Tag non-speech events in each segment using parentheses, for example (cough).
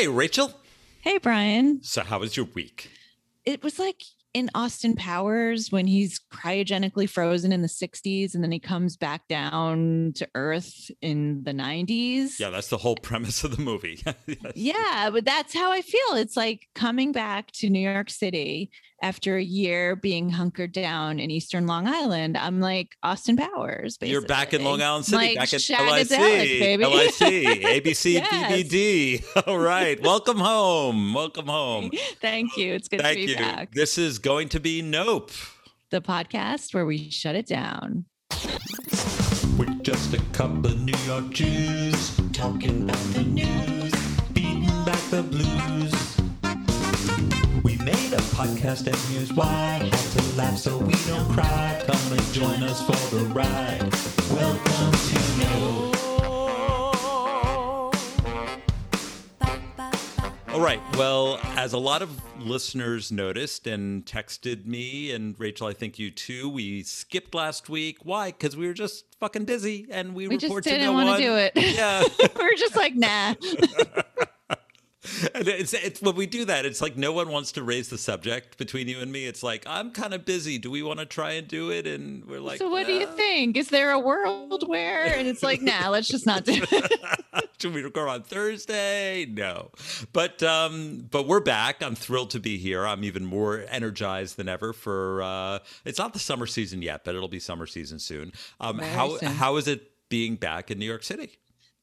Hey, Rachel. Hey, Brian. So, how was your week? It was like in Austin Powers when he's cryogenically frozen in the 60s and then he comes back down to Earth in the 90s. Yeah, that's the whole premise of the movie. (laughs) yes. Yeah, but that's how I feel. It's like coming back to New York City after a year being hunkered down in Eastern Long Island. I'm like Austin Powers. Basically. You're back in Long Island City, like back at Shagadelic, LIC, baby. LIC, ABC, (laughs) Yes. DVD. (laughs) All right, welcome home. Welcome home. (laughs) Thank you. It's good Thank to be you. back. This is going to be Nope. The podcast where we shut it down. We're just a couple of New York Jews talking about the news, beating back the blues. We made a podcast and here's why. Had to laugh so we don't cry. Come and join us for the ride. Welcome to Know. All right. Well, as a lot of listeners noticed and texted me and Rachel, I think you too, we skipped last week. Why? Because we were just fucking busy and we, We just report to didn't no want to do it. Yeah. (laughs) We're just like, nah. (laughs) And it's, it's when we do that, it's like no one wants to raise the subject between you and me. It's like I'm kind of busy. Do we want to try and do it? And we're like, so what do you "Uh, think? Is there a world where? (laughs) And it's like, nah, let's just not do it. (laughs) Should we record on Thursday? No, but um, but we're back. I'm thrilled to be here. I'm even more energized than ever for. Uh, it's not the summer season yet, but it'll be summer season soon. Um, how soon. how is it being back in New York City?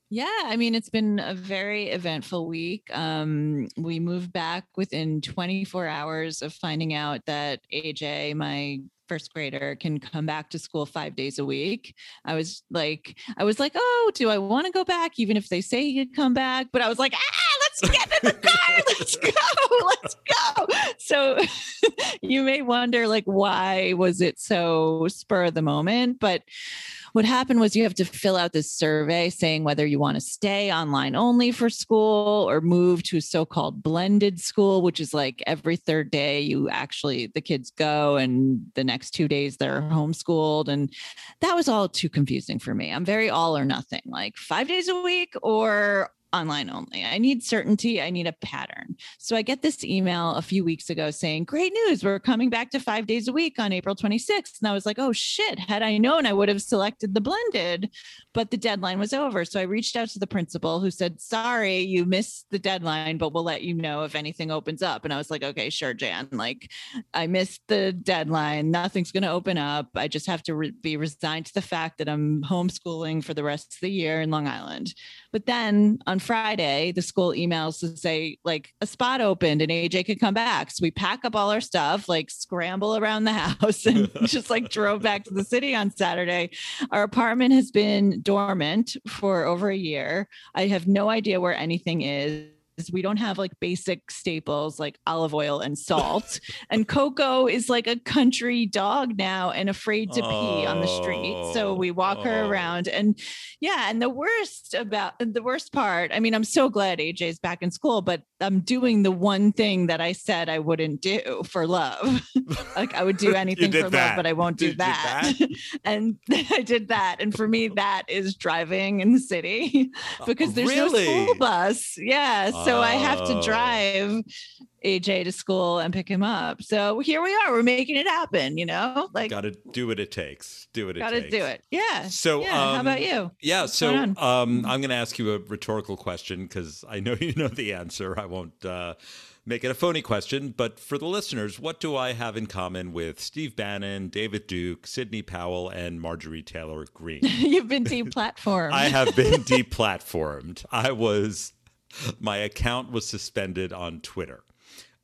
Yeah, I mean, it's been a very eventful week. Um, we moved back within 24 hours of finding out that AJ, my first grader, can come back to school five days a week. I was like, I was like, oh, do I want to go back, even if they say he could come back? But I was like, ah, let's get in the car, (laughs) let's go, let's go. So (laughs) you may wonder, like, why was it so spur of the moment? But what happened was you have to fill out this survey saying whether you want to stay online only for school or move to a so-called blended school which is like every third day you actually the kids go and the next two days they're homeschooled. And that was all too confusing for me. I'm very all or nothing like five days a week or online only. I need certainty. I need a pattern. So I get this email a few weeks ago saying, Great news, we're coming back to five days a week on April 26th. And I was like, Oh shit, had I known, I would have selected the blended, but the deadline was over. So I reached out to the principal who said, Sorry, you missed the deadline, but we'll let you know if anything opens up. And I was like, Okay, sure, Jan. Like, I missed the deadline. Nothing's going to open up. I just have to re- be resigned to the fact that I'm homeschooling for the rest of the year in Long Island. But then on Friday, the school emails to say like a spot opened and AJ could come back. So we pack up all our stuff, like scramble around the (laughs) house and (laughs) just like drove back to the city on Saturday. Our apartment has been dormant for over a year. I have no idea where anything is. We don't have like basic staples like olive oil and (laughs) salt. and Coco is like a country dog now and afraid to pee on the street. So oh, we walk her Oh. around. And yeah, and the worst about the worst part, I mean, I'm so glad AJ's back in school, but I'm doing the one thing that I said I wouldn't do for love. (laughs) like I would do (laughs) anything for that. love, but I won't do do that. (laughs) and I did that. And for me, that is driving in the city because there's no Uh, school bus. Yeah. So I have to Oh. drive AJ to school and pick him up. So here we are. We're making it happen, you know? Like Got to do what it takes. Do what it gotta takes. do it. Yeah. So, yeah. How about um, you? Yeah, What's so um, I'm going to ask you a rhetorical question because I know (laughs) you know the answer. I won't uh, make it a phony question, but for the listeners, what do I have in common with Steve Bannon, David Duke, Sidney Powell, and Marjorie Taylor Greene? (laughs) You've been deplatformed. (laughs) I have been deplatformed. I was, my account was suspended on Twitter.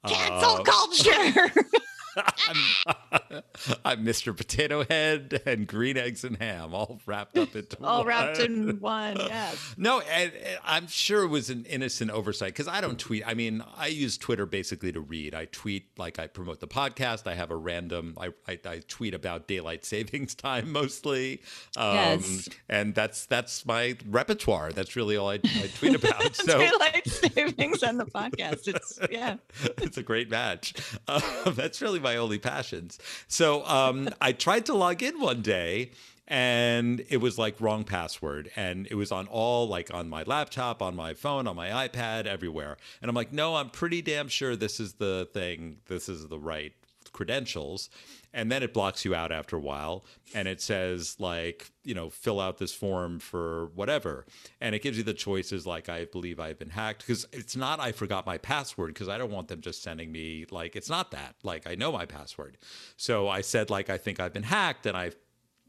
Cancel Uh, culture. (laughs) I'm, (laughs) I'm Mr. Potato Head and green eggs and ham, all wrapped up into All wrapped in (laughs) one. Yes. No, and, and I'm sure it was an innocent oversight because I don't tweet. I mean, I use Twitter basically to read. I tweet like I promote the podcast. I have a random. I I, I tweet about daylight (laughs) savings time mostly. Um, Yes. and that's that's my repertoire. That's really all I, I tweet about. so Daylight savings and the podcast. It's yeah. it's a great match. Um, that's really my only passions. So um, I tried to log in one day and it was like wrong password and it was on all like on my laptop on my phone on my ipad everywhere and i'm like no i'm pretty damn sure this is the thing this is the right credentials and then it blocks you out after a while and it says like you know fill out this form for whatever. And it gives you the choices like i believe i've been hacked because it's not i forgot my password because i don't want them just sending me like it's not that. Like i know my password. So i said like i think i've been hacked and i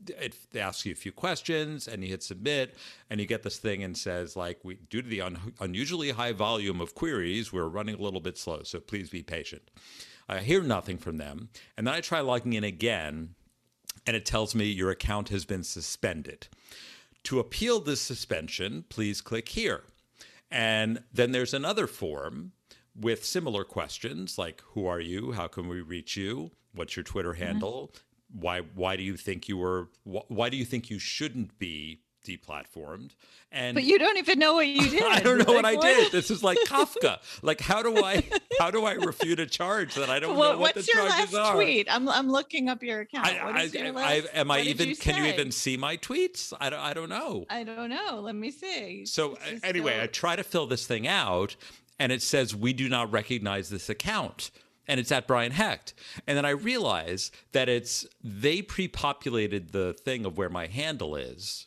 it asks you a few questions and you hit submit and you get this thing and says like we due to the un- unusually high volume of queries we're running a little bit slow so please be patient i hear nothing from them. And then i try logging in again and it tells me your account has been suspended. To appeal this suspension please click here. And then there's another form with similar questions like who are you? How can we reach you? What's your twitter mm-hmm. handle? Why why do you think you were wh- why do you think you shouldn't be deplatformed and But you don't even know what you (laughs) did. I don't know what I Like, did. This is like Kafka. Like, how do I how do I refute a charge that I don't Well, know what what's the your charges last are? tweet? I'm I'm looking up your account. I, what is I, your I, am I what even? you can you even see my tweets? I don't. I don't know. I don't know. Let me see. So uh, is anyway, I try to fill this thing out, and it says we do not recognize this account, and it's at Brian Hecht. And then I realize that it's they pre-populated the thing of where my handle is.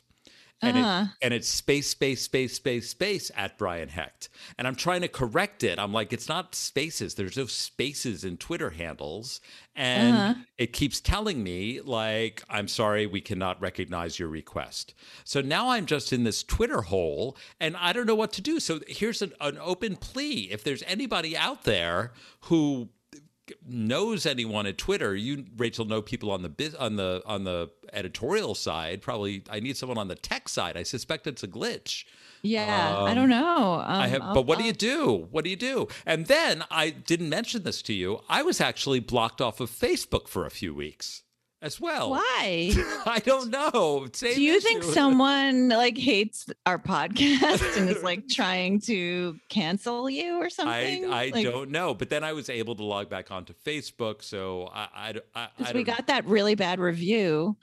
And, Uh-huh. it, and it's space, space, space, space, space at Brian Hecht. And I'm trying to correct it. I'm like, it's not spaces. There's no spaces in Twitter handles. And Uh-huh. it keeps telling me, like, I'm sorry, we cannot recognize your request. So now I'm just in this Twitter hole and I don't know what to do. So here's an, an open plea. If there's anybody out there who knows anyone at Twitter, you Rachel know people on the biz, on the on the editorial side. Probably I need someone on the tech side. I suspect it's a glitch. Yeah, I don't know. Um, I have, I'll- but what do I'll- you do? What do you do? And then I didn't mention this to you. I was actually blocked off of Facebook for a few weeks as well. Why? (laughs) I don't know. Same Do you think someone like hates our podcast and is like trying to cancel you or something? I Like, don't know, but then I was able to log back onto Facebook, so I I, I, I we got that really bad review.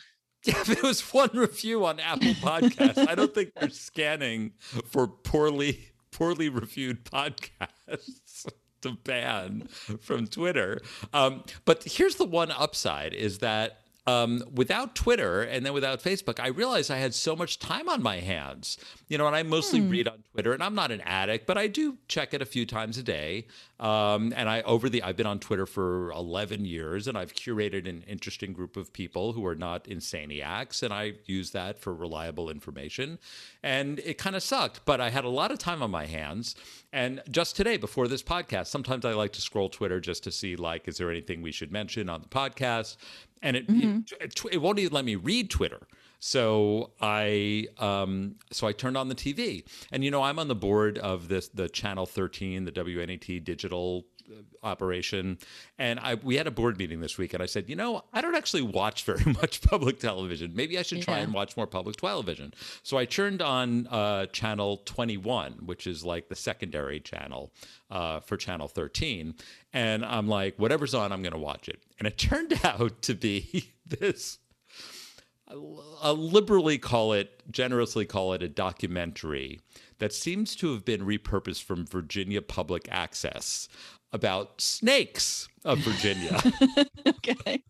Yeah, if it was one review on Apple Podcasts, I don't think they're scanning for poorly poorly reviewed podcasts (laughs) to ban from Twitter. Um, but here's the one upside: is that um, without Twitter and then without Facebook, I realized I had so much time on my hands. You know, and I mostly read on Twitter, and I'm not an addict, but I do check it a few times a day. Um, and I over the I've been on Twitter for 11 years, and I've curated an interesting group of people who are not insaniacs, and I use that for reliable information. And it kind of sucked, but I had a lot of time on my hands. And just today, before this podcast, sometimes I like to scroll Twitter just to see like, is there anything we should mention on the podcast? And it it, it, it won't even let me read Twitter. So I um, so I turned on the TV, and you know I'm on the board of this the Channel 13, the WNET digital operation, and I we had a board meeting this week, and I said, you know, I don't actually watch very (laughs) much public television. Maybe I should try Yeah. and watch more public television. So I turned on uh, Channel 21, which is like the secondary channel uh, for Channel 13, and I'm like, whatever's on, I'm going to watch it. And it (laughs) turned out to be (laughs) this I'll liberally call it, generously call it a documentary that seems to have been repurposed from Virginia Public Access about snakes of Virginia. (laughs) Okay.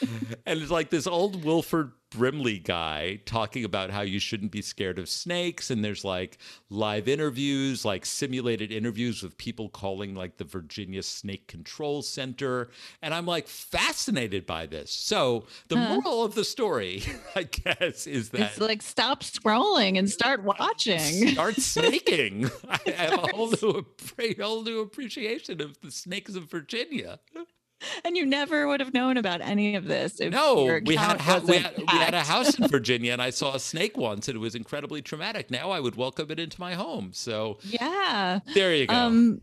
(laughs) and it's like this old Wilford Brimley guy talking about how you shouldn't be scared of snakes. And there's like live interviews, like simulated interviews with people calling like the Virginia Snake Control Center. And I'm like fascinated by this. So the moral of the story, (laughs) I guess, is that It's like stop scrolling and start watching. start (laughs) snaking. I have a whole new, whole new appreciation of the snakes of Virginia. (laughs) And you never would have known about any of this No, we had, ha- we, had, we had a house in (laughs) Virginia, and I saw a snake once, and it was incredibly traumatic. Now I would welcome it into my home. So Yeah. there you go. Um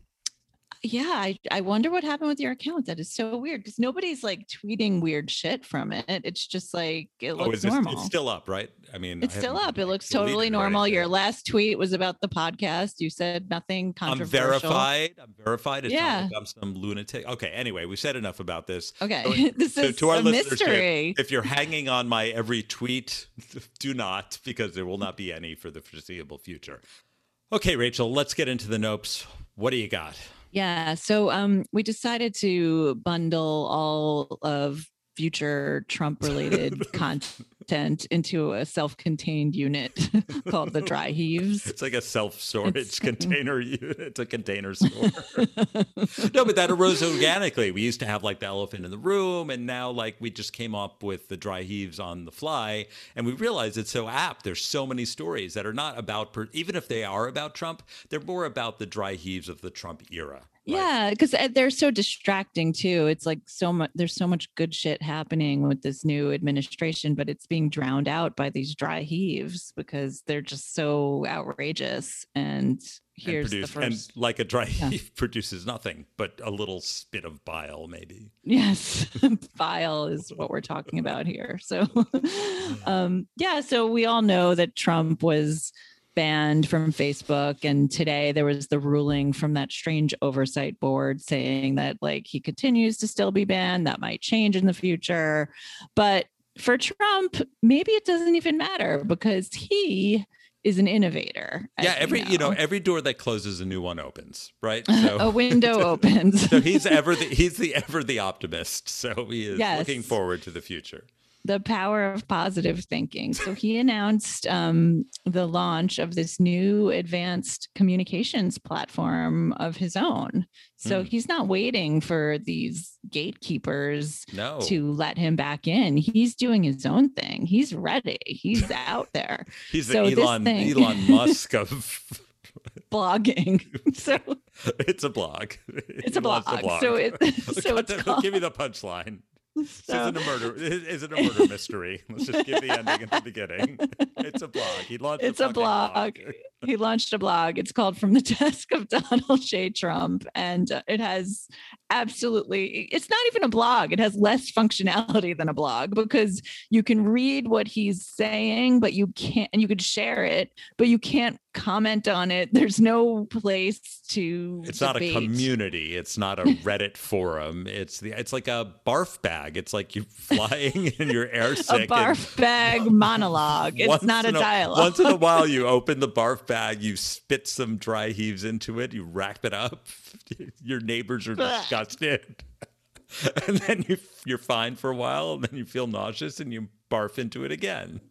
yeah, I, I wonder what happened with your account. That is so weird because nobody's like tweeting weird shit from it. It's just like it Oh, looks this, normal. it's still up, right? I mean, It's I still up. It looks totally or normal. Your anything. last tweet was about the podcast. You said nothing controversial. I'm verified. I'm verified. It's Yeah. not like I'm some lunatic. Okay. Anyway, we've said enough about this. Okay, (laughs) this So is to our a mystery. If you're hanging on my every tweet, (laughs) do not, because there will not be any for the foreseeable future. Okay, Rachel, let's get into the nopes. What do you got? Yeah. So um we decided to bundle all of future (laughs) Trump related content into a self-contained unit (laughs) called the dry heaves. It's like a self-storage It's- (laughs) container unit. It's a container store. (laughs) no, but that arose organically. We used to have like the elephant in the room, and now like we just came up with the dry heaves on the fly, and we realized it's so apt. There's so many stories that are not about, per- even if they are about Trump, they're more about the dry heaves of the Trump era. Yeah, because they're so distracting too. It's like so much. There's so much good shit happening with this new administration, but it's being drowned out by these dry heaves because they're just so outrageous. And And here's produce- the and like a dry Yeah. heave (laughs) produces nothing but a little spit of bile, maybe. Yes, (laughs) bile (laughs) is what we're talking about here. So, um, yeah, so we all know that Trump was banned from Facebook. And today there was the ruling from that strange oversight board saying that, like, he continues to still be banned. That might change in the future. But for Trump, maybe it doesn't even matter because he is an innovator. yeah, every you know every door that closes, a new one opens, right? (laughs) a window (laughs) opens. so he's ever the he's the ever the optimist. So he is Yes. looking forward to the future. The power of positive thinking. So he announced um, the launch of this new advanced communications platform of his own. So Hmm. he's not waiting for these gatekeepers No, to let him back in. He's doing his own thing. He's ready. He's out there (laughs) he's the so this Elon thing- Elon (laughs) Musk of. blogging. (laughs) so it's a blog. it's a wants blog. So it so it's the- called, give me the punchline. Is so- it a murder? (laughs) Is is it a murder mystery? Let's just give the ending at the beginning. It's a blog. He launched. It's a fucking blog. He launched a blog. It's called From the Desk of Donald J. Trump. And uh, it has absolutely, it's not even a blog. It has less functionality than a blog because you can read what he's saying, but you can't, and you could share it, but you can't comment on it. There's no place to. It's not a community. It's not a (laughs) Reddit forum. It's the. It's like a barf bag. It's like you're (laughs) flying and you're airsick. A and barf bag monologue. It's not a in dialogue. Once in a while, (laughs) you open the barf bag, you spit some dry heaves into it, you wrap it up. (laughs) Your neighbors are disgusted, (laughs) and then you you're fine for a while, and then you feel nauseous, and you barf into it again.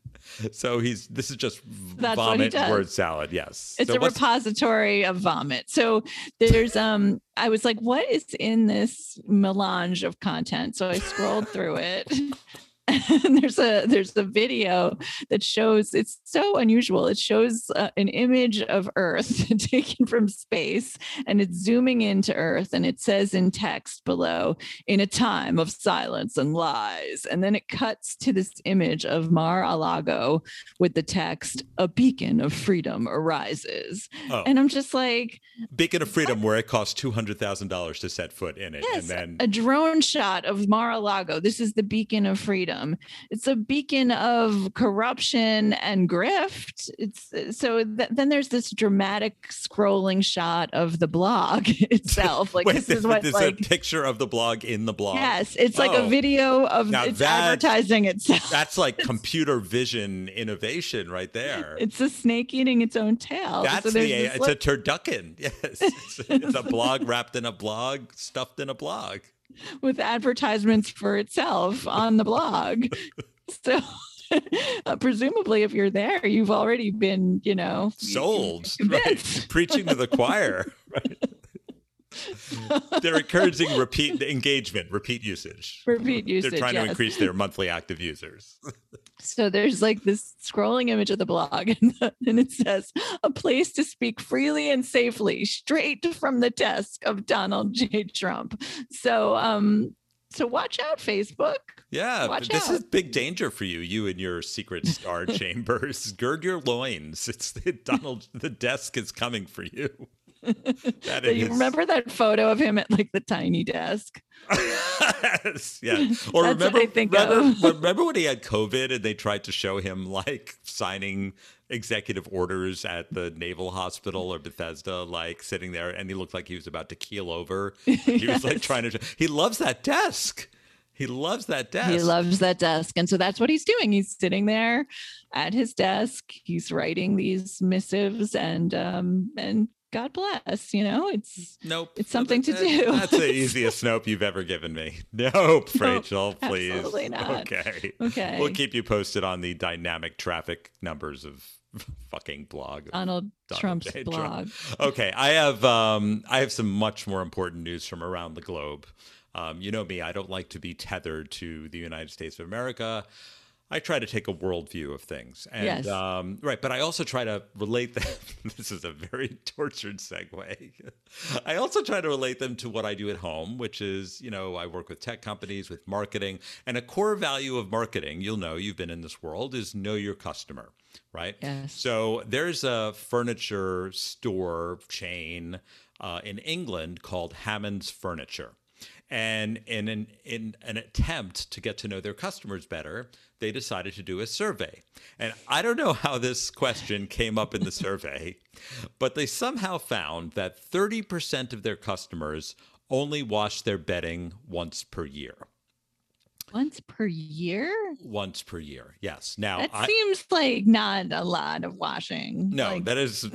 So he's this is just That's vomit word salad. Yes, it's so a repository of vomit so there's um i was like what is in this melange of content so i scrolled through it (laughs) (laughs) there's a there's a video that shows it's so unusual. It shows uh, an image of earth (laughs) taken from space and it's zooming into earth and it says in text below in a time of silence and lies. And then it cuts to this image of mar-a-lago with the text a beacon of freedom arises. Oh, and i'm just like beacon of freedom, where it costs two hundred thousand dollars to set foot in it, yes and then a drone shot of mar-a-lago. This is the beacon of freedom it's a beacon of corruption and grift it's so th- then there's this dramatic scrolling shot of the blog (laughs) itself like Wait, this is (laughs) what there's like a picture of the blog in the blog. yes it's like Oh. a video of Now it's that- advertising itself That's like (laughs) computer vision innovation right there. it's a snake eating its own tail That's so the this it's a turducken. Yes, it's, it's a blog wrapped in a blog, stuffed in a blog. (laughs) with advertisements for itself on the blog. (laughs) so uh, presumably if you're there, you've already been, you know, Sold, (laughs) right? Preaching to the choir. Right? They're encouraging repeat engagement, repeat usage. repeat usage. They're trying to increase their monthly active users. So there's like this scrolling image of the blog, (laughs) and, and it says, a place to speak freely and safely, straight from the desk of Donald J. Trump. So, um, so watch out, Facebook. Yeah, Watch this out. is big danger for you. You and your secret star (laughs) chambers. Gird your loins. It's the Donald. The desk is coming for you. (laughs) That So you remember that photo of him at like the tiny desk? Yes. (laughs) Yeah. (laughs) Or remember, I think remember, remember when he had COVID and they tried to show him like signing executive orders at the Naval Hospital or Bethesda, like sitting there, and he looked like he was about to keel over. He was like trying to. He loves that desk. He loves that desk. He loves that desk. And so that's what he's doing. He's sitting there at his desk. He's writing these missives and um and God bless, you know, it's Nope. It's something to do. That's the (laughs) easiest nope you've ever given me. (laughs) Nope, Rachel, please. absolutely not. Okay. okay. We'll keep you posted on the dynamic traffic numbers of (laughs) fucking blog. Donald Donald Trump's J. blog. Trump. Okay, I have um, I have some much more important news from around the globe. Um, you know me, I don't like to be tethered to the United States of America. I try to take a worldview of things, and Yes. um, right, but I also try to relate them. (laughs) this is a very tortured segue. I also try to relate them to what I do at home, which is, you know, I work with tech companies, with marketing, and a core value of marketing. You'll know you've been in this world is know your customer, right? Yes. So there's a furniture store chain uh, in England called Hammond's Furniture. And in an, in an attempt to get to know their customers better, they decided to do a survey. And I don't know how this question came up in the survey, but they somehow found that 30% of their customers only wash their bedding once per year. Once per year? Once per year, yes. Now, That I, seems like not a lot of washing. No, Like, that is (laughs)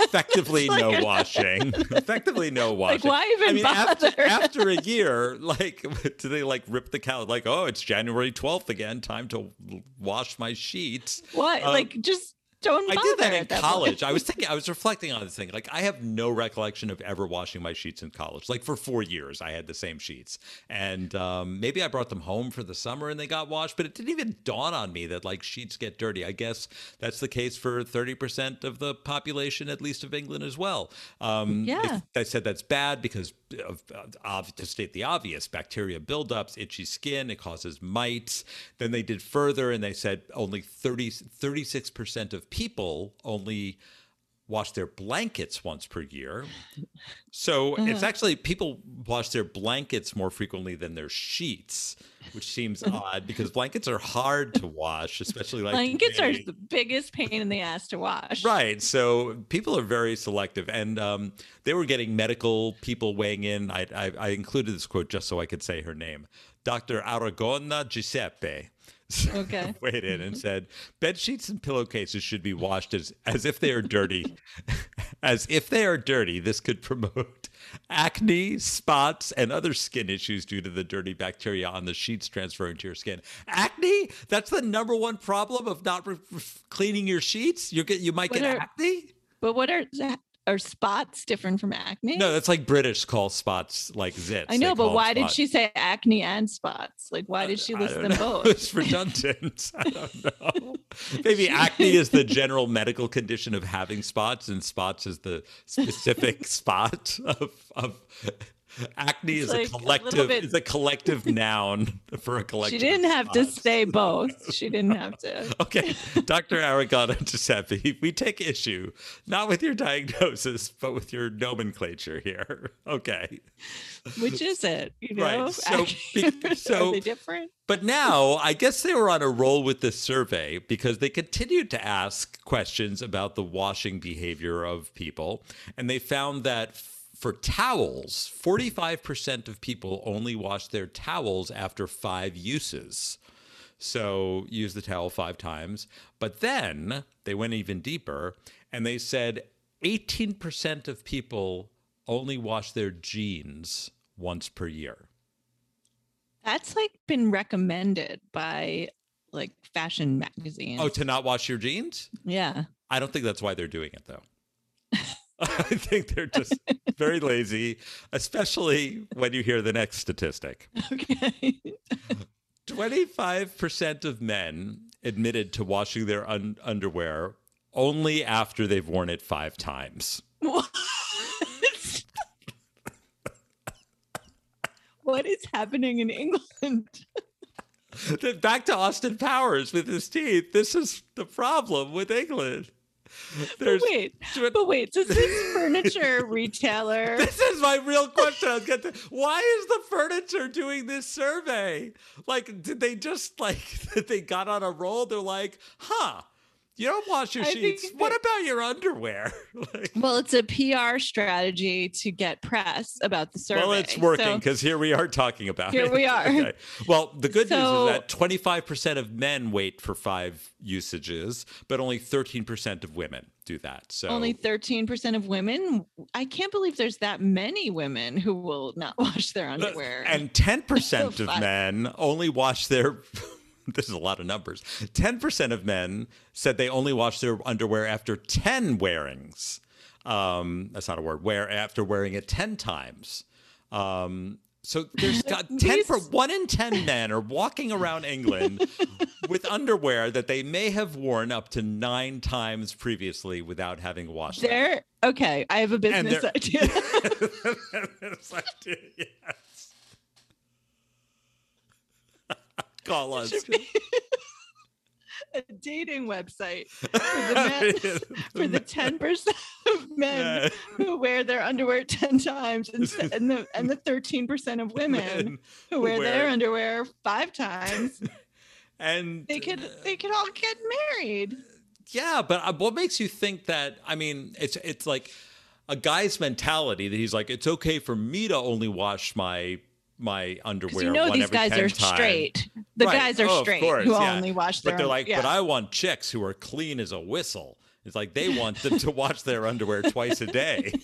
effectively like no washing. (laughs) effectively no like washing. why even I mean, bother? after, after a (laughs) year, like, do they like rip the cow Like, oh, it's January 12th again. Time to wash my sheets. what? um, like just don't I did that in at point. college. I was thinking, I was reflecting on this thing. Like, I have no recollection of ever washing my sheets in college. Like, for four years, I had the same sheets. And um, maybe I brought them home for the summer and they got washed, but it didn't even dawn on me that, like, sheets get dirty. I guess that's the case for 30% of the population, at least of England as well. Um, Yeah. I, I said that's bad because, of, of, to state the obvious, bacteria buildups, itchy skin, it causes mites. Then they did further and they said only 30, 36% of people only wash their blankets once per year. So it's actually people wash their blankets more frequently than their sheets, which seems (laughs) odd because blankets are hard to wash, especially like Blankets are the biggest pain in the ass to wash. Right. So people are very selective, and um, they were getting medical people weighing in. I, I, I included this quote just so I could say her name, Dr. Aragona Giuseppe. Okay. (laughs) weighed in and said, "Bed sheets and pillowcases should be washed as as if they are dirty, (laughs) as if they are dirty. This could promote." Acne, spots, and other skin issues due to the dirty bacteria on the sheets transferring to your skin. Acne? That's the number one problem of not re- re- cleaning your sheets. You get you might What get are- acne. But what are are spots different from acne? No, that's like British call spots like zits. I know, but why did spots. she say acne and spots? Like, why did she list them know. (laughs) both? It's redundant. (laughs) I don't know. (laughs) Maybe acne is the general medical condition of having spots, and spots is the specific spot of of. (laughs) Acne It's is like a a collective bit- is a collective noun (laughs) for a collective. She didn't have to say both. She didn't (laughs) have to. Okay, Dr. Aragona Giuseppe, we take issue not with your diagnosis, but with your nomenclature here. Okay. Which is it? You know, Right, so be- so- different? But now I guess they were on a roll with this survey because they continued to ask questions about the washing behavior of people. And they found that for towels, 45% of people only wash their towels after five uses. So use the towel five times. But then they went even deeper and they said 18% of people only wash their jeans once per year. That's like been recommended by like fashion magazines. Oh, to not wash your jeans? yeah. I don't think that's why they're doing it, though. (laughs) I think they're just very lazy, especially when you hear the next statistic. Okay. 25% of men admitted to washing their un- underwear only after they've worn it five times. What? (laughs) what is happening in England? Back to Austin Powers with his teeth. This is the problem with England. (laughs) But wait, but wait, does this (laughs) furniture retailer. (laughs) This is my real question. I was to, why is the furniture doing this survey? Like, did they just like they got on a roll? They're like, huh. You don't wash your I sheets. think What about your underwear? (laughs) Like, Well, it's a PR strategy to get press about the survey. well, it's working So- because here we are talking about Here it. we (laughs) are. Okay. Well, the good So- news is that 25% of men wait for five usages, but only 13% of women do that. So only 13% of women. I can't believe there's that many women who will not (laughs) wash their underwear. And 10% of men only wash their. (laughs) This is a lot of numbers. 10% of men said they only wash their underwear after 10 wearings. Um, that's not a word. Wear after wearing it 10 times. Um, so there's (laughs) got 10 for one in 10 men are walking around England (laughs) with underwear that they may have worn up to nine times previously without having washed. There, okay, I have a business they're- idea. It's like, yes. Call us. (laughs) A dating website for the (laughs) men, for the ten percent of men who wear their underwear (laughs) ten times, and, and the and the thirteen percent of women who wear their underwear five times. and They could they could all get married. yeah, but uh, what makes you think that? I mean, it's it's like a guy's mentality that he's like, it's okay for me to only wash my my underwear. You know these guys are times. straight. The Right. guys are Oh, straight course, who yeah. only wash their. But they're un- like, yeah. but I want chicks who are clean as a whistle. It's like they want them to (laughs) wash their underwear twice a day. (laughs)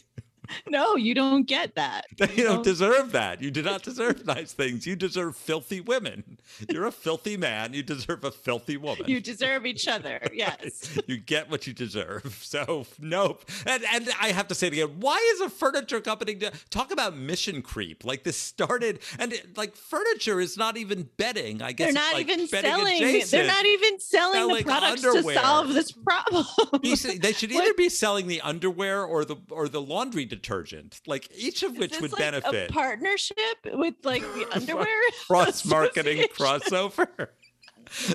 no, you don't get that. (laughs) You don't deserve that. You do not (laughs) deserve nice things. You deserve filthy women. You're a filthy man. You deserve a filthy woman. You (laughs) deserve each other. Yes. you get what you deserve. So nope. And and I have to say it again. Why is a furniture company talk about mission creep? Like this started, and it, like furniture is not even bedding. I guess They're not like even selling. adjacent. They're not even selling, Selling the products underwear. to solve this problem. They should either be selling the underwear or the or the laundry detergent, like each of which would like benefit. a partnership with like the (laughs) underwear (laughs) Cross marketing crossover. (laughs)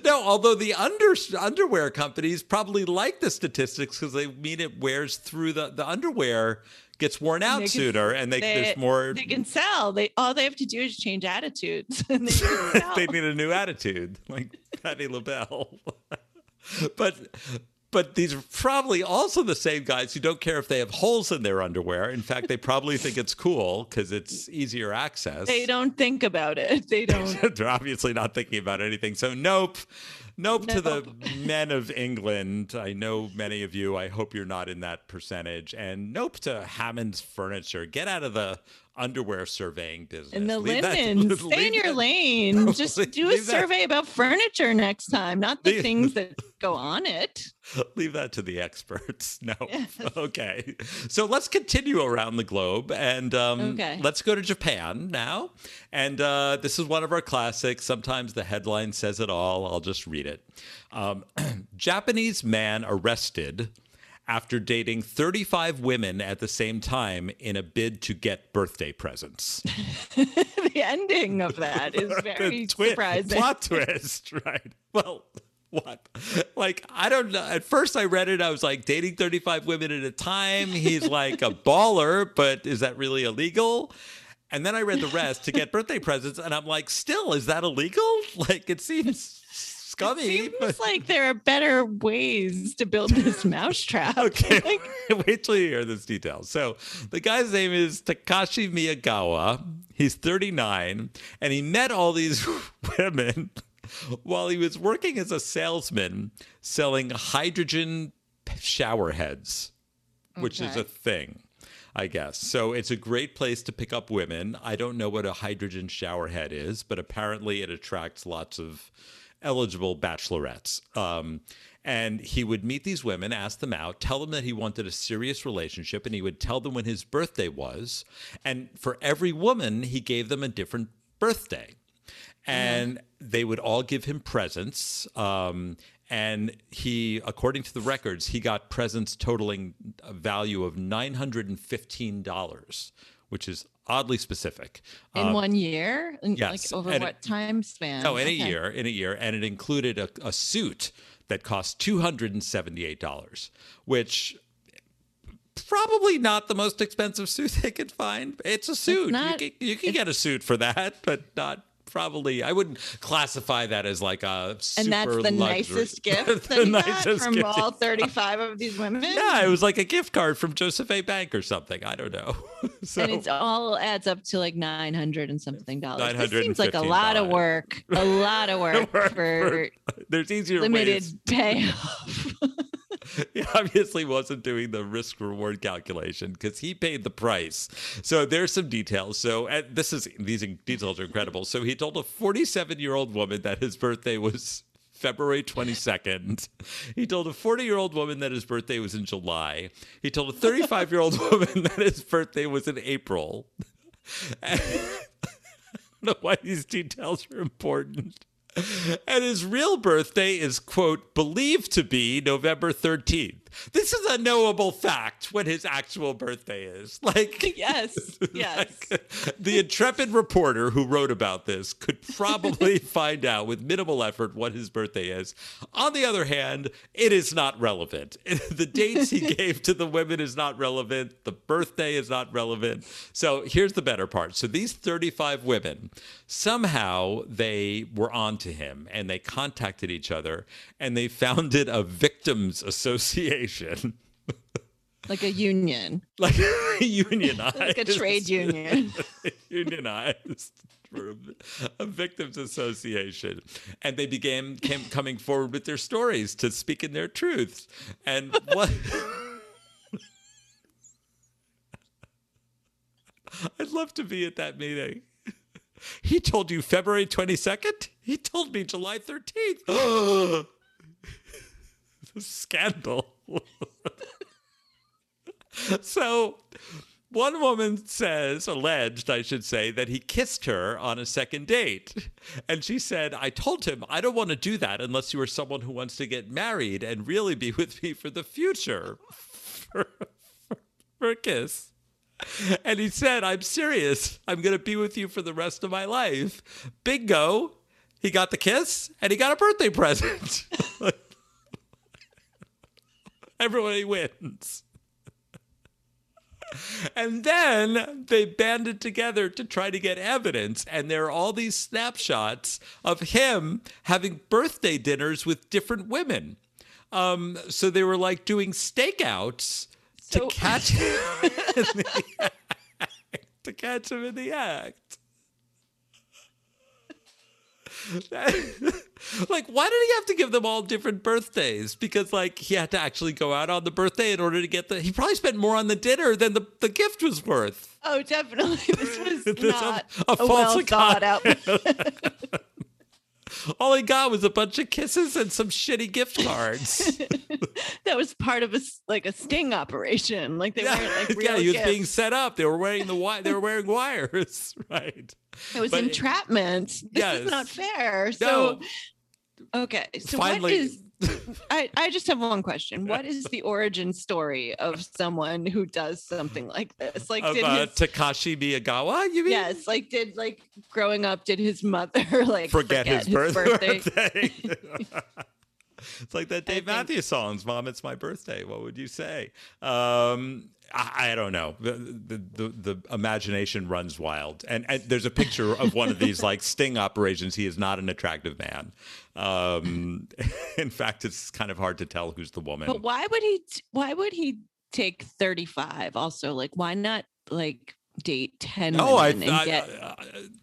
No, although the under underwear companies probably like the statistics because they mean it wears through the the underwear gets worn out They can- sooner, and they, they- there's more. They can sell. They all they have to do is change attitudes, and they they need a new attitude, like Patti LaBelle. but but these are probably also the same guys who don't care if they have holes in their underwear. In fact, they probably think it's cool because it's easier access. They don't think about it. They (laughs) don't. They're obviously not thinking about anything. So nope. Nope, to the (laughs) men of England. I know many of you. I hope you're not in that percentage. And nope to Hammond's Furniture. Get out of the underwear surveying business. And the Leave that- (laughs) stay in your that- lane. (laughs) Just do a Leave that- survey about furniture next time, not the (laughs) Leave- things that go on it. Leave that to the experts. No. Yes. Okay. So let's continue around the globe and um, Okay. let's go to Japan now. And uh, this is one of our classics. Sometimes the headline says it all. I'll just read it. Um, (clears throat) Japanese man arrested after dating 35 women at the same time in a bid to get birthday presents. (laughs) the ending of that is (laughs) very twi- surprising. Plot twist, (laughs) right? Well, what? Like, I don't know. At first, I read it. I was like, dating 35 women at a time. He's like a baller, but is that really illegal? And then I read the rest to get birthday presents, and I'm like, still, is that illegal? Like, it seems scummy. Seems but- like there are better ways to build this (laughs) mousetrap. Okay, Like, (laughs) wait till you hear this detail. So, the guy's name is Takashi Miyagawa. He's 39, and he met all these (laughs) women while he was working as a salesman selling hydrogen shower heads, which is a thing. I guess. So it's a great place to pick up women. I don't know what a hydrogen shower head is, but apparently it attracts lots of eligible bachelorettes. Um, and he would meet these women, ask them out, tell them that he wanted a serious relationship, and he would tell them when his birthday was. And for every woman, he gave them a different birthday. And they would all give him presents. Um, and he, according to the records, he got presents totaling a value of $915, which is oddly specific. in Um, one year, And, yes, like over and what time span? Oh, in Okay. a year, in a year, and it included a, a suit that cost two hundred and seventy-eight dollars, which probably not the most expensive suit they could find. It's a suit. not- you can, you can get a suit for that, but not probably. I wouldn't classify that as like a super and that's the luxury- nicest (laughs) gift The that you got nicest from gift. all 35 of these women. Yeah, it was like a gift card from Joseph A. Bank or something. I don't know. (laughs) so, and it's all adds up to like 900 and something dollars. This seems like a $915. lot of work. A lot of (laughs) work Work for there's easier limited ways. payoff. (laughs) He obviously wasn't doing the risk reward calculation because he paid the price. So there's some details. So uh, this is these details are incredible. So he told a 47 year old woman that his birthday was February 22nd. He told a 40 year old woman that his birthday was in July. He told a 35 year old (laughs) woman that his birthday was in April. (laughs) I don't know why these details are important. And his real birthday is, quote, believed to be November 13th. This is a knowable fact when his actual birthday is. (laughs) (laughs) (laughs) Like, yes. Yes. like, the intrepid reporter who wrote about this could probably find out with minimal effort what his birthday is. On the other hand, it is not relevant. The dates he gave to the women is not relevant. The birthday is not relevant. So here's the better part. So these 35 women, somehow they were on to him and they contacted each other and they founded a victims association. (laughs) like a union, like (laughs) unionized, like a trade union. (laughs) unionized a, victims association, and they began came coming forward with their stories to speak in their truths. And what I'd love to be at that meeting. He told you February twenty second. He told me July thirteenth. (gasps) the Scandal. (laughs) so one woman says, alleged, I should say, that he kissed her on a second date. And she said, I told him, I don't want to do that unless you are someone who wants to get married and really be with me for the future. For, for, for a kiss. And he said, I'm serious. I'm going to be with you for the rest of my life. Bingo. He got the kiss and he got a birthday present. (laughs) Everybody wins. (laughs) And then they banded together to try to get evidence. And there are all these snapshots of him having birthday dinners with different women. Um, so they were like doing stakeouts So- to catch him the (laughs) to catch him in the act. (laughs) like, why did he have to give them all different birthdays? Because like he had to actually go out on the birthday in order to get the. He probably spent more on the dinner than the, the gift was worth. Oh, definitely. (laughs) This was (laughs) This not a- a a, false well thought out. All he got was a bunch of kisses and some shitty gift cards. (laughs) that was part of a like a sting operation. Like they yeah, weren't like (laughs) real yeah, he was being set up. They were wearing the wi- They were wearing wires, (laughs) right? It was but- entrapment. This Yes. is not fair. So okay, so Finally- what is? (laughs) I I just have one question. What is the origin story of someone who does something like this? Like of did uh, his, Takashi Miyagawa. You mean? yes, like did like growing up, did his mother (laughs) like forget, his, birth- (laughs) birthday? birthday. (laughs) it's like that Dave Matthews songs, "Mom, it's my birthday." What would you say? Um, I, I don't know. The, the the the imagination runs wild, and, and there's a picture of one of these like (laughs) sting operations. He is not an attractive man. Um, (laughs) in fact, it's kind of hard to tell who's the woman. But why would he? Why would he take thirty five? Also, like why not like date ten? Oh, I, I- get uh,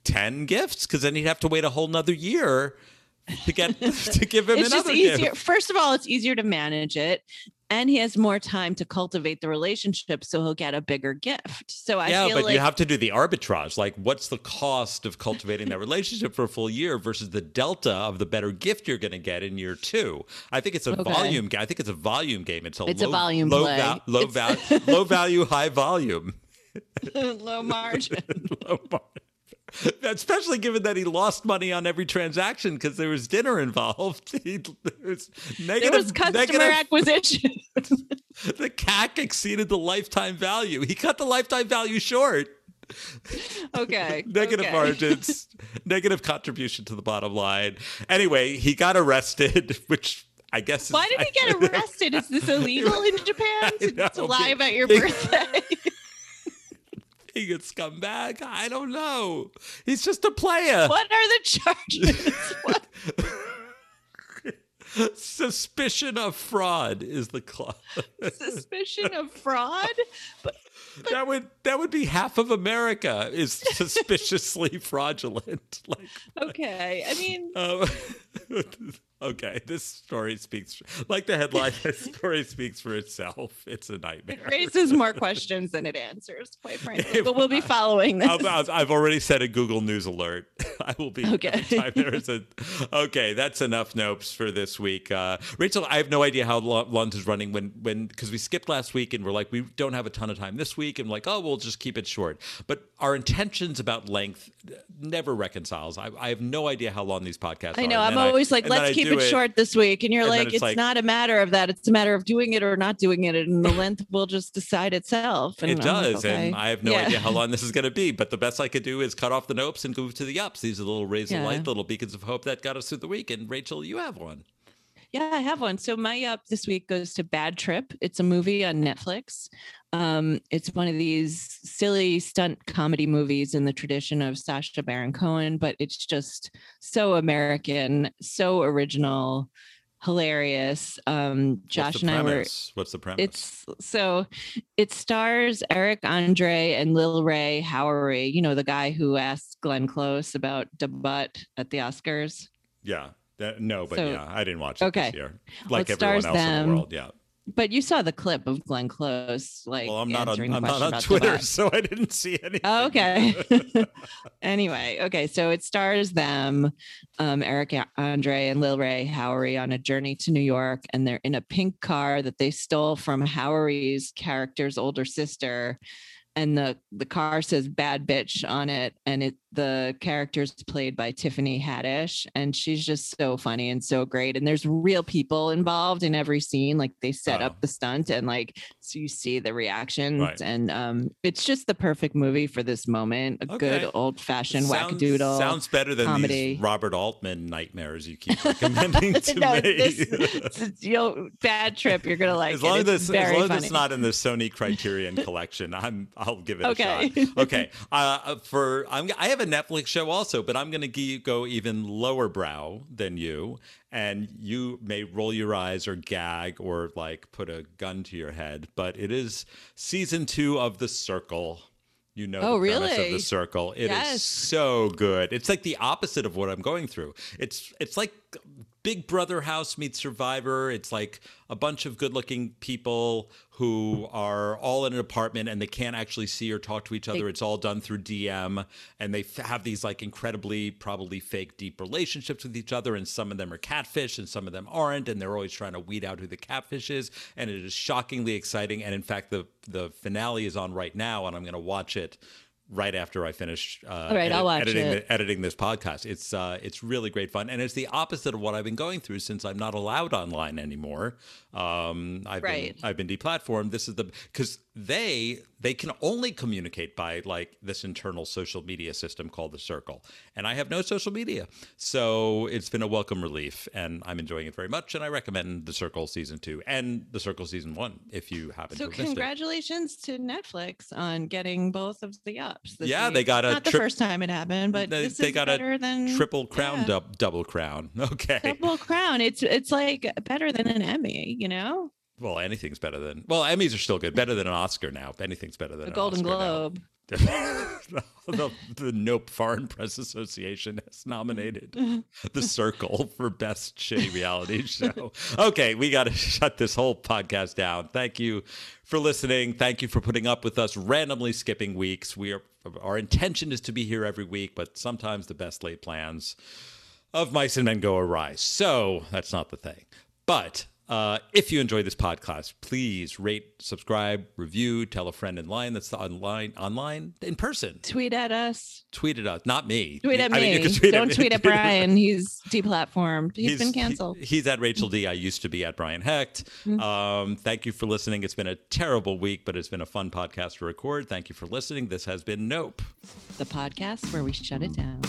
ten gifts because then he'd have to wait a whole nother year to get (laughs) to give him it's just another easier. gift. First of all, it's easier to manage it, and he has more time to cultivate the relationship, so he'll get a bigger gift. So I yeah, but like you have to do the arbitrage. Like, what's the cost of cultivating that relationship for a full year versus the delta of the better gift you're going to get in year two? I think it's a Okay. volume. ga- I think it's a volume game. It's a It's a low, volume low, val- low, It's- low value, high volume. (laughs) low margin. (laughs) Low mar- (laughs) Especially given that he lost money on every transaction because there was dinner involved. (laughs) He, there was negative, there was customer negative acquisition. (laughs) the CAC exceeded the lifetime value. He cut the lifetime value short. okay. Negative okay. margins, negative contribution to the bottom line. Anyway, he got arrested, which I guess. Why did he get arrested? Is this illegal in Japan to, know, to lie about your birthday? Being a scumbag? I don't know. He's just a player. what are the charges? (laughs) What? Suspicion of fraud is the clause. Suspicion of fraud? But that would that would be half of America is (laughs) suspiciously fraudulent. (laughs) Like, okay. I mean, (laughs) um, okay, this story speaks like the headline. This story speaks for itself. It's a nightmare. it raises more questions than it answers, quite frankly. It But we'll be following this. I've, I've- already set a Google News alert. I will be Okay. there is a. Okay, that's enough nopes for this week. Uh, Rachel, I have no idea how Lu- Lund is running when when because we skipped last week and we're like we don't have a ton of time this week and like oh we'll just keep it short. But our intentions about length uh, never reconciles. I, I have no idea how long these podcasts. I know. And I'm always like, let's keep do it, short this week. And you're and like, it's it's, like- not a matter of that. It's a matter of doing it or not doing it. And the (laughs) length will just decide itself. And It I'm like, does, and. I have no Yeah. idea how long (laughs) this is going to be. But the best I could do is cut off the nopes and move to the ups. These are little rays of Yeah. light, little beacons of hope that got us through the week. And Rachel, you have one. Yeah, I have one. So my up this week goes to Bad Trip. It's a movie on Netflix. Um, it's one of these silly stunt comedy movies in the tradition of Sacha Baron Cohen, but it's just so American, so original, hilarious. Um, Josh What's the and I were premise? What's the premise? it's so it stars Eric Andre and Lil Rel Howery, you know, the guy who asked Glenn Close about Da Butt at the Oscars. yeah. That- no, but So- yeah, I didn't watch it okay. this year. Well, Like it everyone else stars in the world. Yeah. But you saw the clip of Glenn Close, like Well, I'm not on. I'm not on about Twitter, (laughs) so I didn't see anything. Oh, okay. (laughs) (laughs) anyway, okay. So it stars them, um, Eric Andre and Lil Rel Howery on a journey to New York, and they're in a pink car that they stole from Howery's character's older sister. And the the car says "bad bitch" on it, and it the character's played by Tiffany Haddish, and she's just so funny and so great. And there's real people involved in every scene, like they set Oh. up the stunt, and like so you see the reactions, Right. and um, it's just the perfect movie for this moment. A Okay. good old fashioned Sounds- wackadoodle. Sounds better than comedy. these Robert Altman nightmares you keep (laughs) recommending to no, me. this, this- you know, bad trip. You're gonna (laughs) like as it. long as, It's as long as it's not in the Sony (laughs) Criterion collection, I'm I'll give it Okay. a shot. Okay. Uh, for I'm I have a Netflix show also, but I'm going to go even lower brow than you, and you may roll your eyes or gag or like put a gun to your head. But it is season two of The Circle. You know Oh, the premise of really? The Circle. It is Yes. so good. It's like the opposite of what I'm going through. It's it's like Big Brother House meets Survivor. It's like a bunch of good-looking people who are all in an apartment and they can't actually see or talk to each other. it's all done through DM, and they f- have these like incredibly, probably fake, deep relationships with each other. And some of them are catfish, and some of them aren't. And they're always trying to weed out who the catfish is. And it is shockingly exciting. And in fact, the the finale is on right now, and I'm going to watch it right after I finish. Uh, All right, I'll watch editing it. The, editing this podcast. It's uh, it's really great fun, and it's the opposite of what I've been going through since I'm not allowed online anymore. Um, I've Right. been I've been deplatformed. This is the because they they can only communicate by like this internal social media system called the Circle, and I have no social media, so it's been a welcome relief, and I'm enjoying it very much. And I recommend the Circle season two and the Circle season one if you happen So to it. congratulations to Netflix on getting both of the ups. this Yeah, week. they got a not the first time it happened, but They, this they is got better a than triple crown, yeah. dub, double crown. (laughs) Okay. double crown. It's it's like better than an Emmy, you know, Well, anything's better than well, Emmys are still good. Better than an Oscar now. Anything's better than a an Golden. Globe. (laughs) the, the Nope Foreign Press Association has nominated (laughs) The Circle for Best Shitty Reality Show. Okay, we got to shut this whole podcast down. Thank you for listening. Thank you for putting up with us randomly skipping weeks. We are our intention is to be here every week, but sometimes the best laid plans of mice and men go awry. So that's not the thing. But uh, if you enjoy this podcast, please rate, subscribe, review, tell a friend in line that's the online, online, in person. Tweet at us. Tweet at us, not me. Tweet at I me. mean, can Don't me. tweet at (laughs) Brian. He's deplatformed. He's he's been he- canceled. he's at Rachel D. I used to be at Brian Hecht. Mm-hmm. Um, thank you for listening. It's been a terrible week, but it's been a fun podcast to record. Thank you for listening. This has been Nope. the podcast where we shut it down.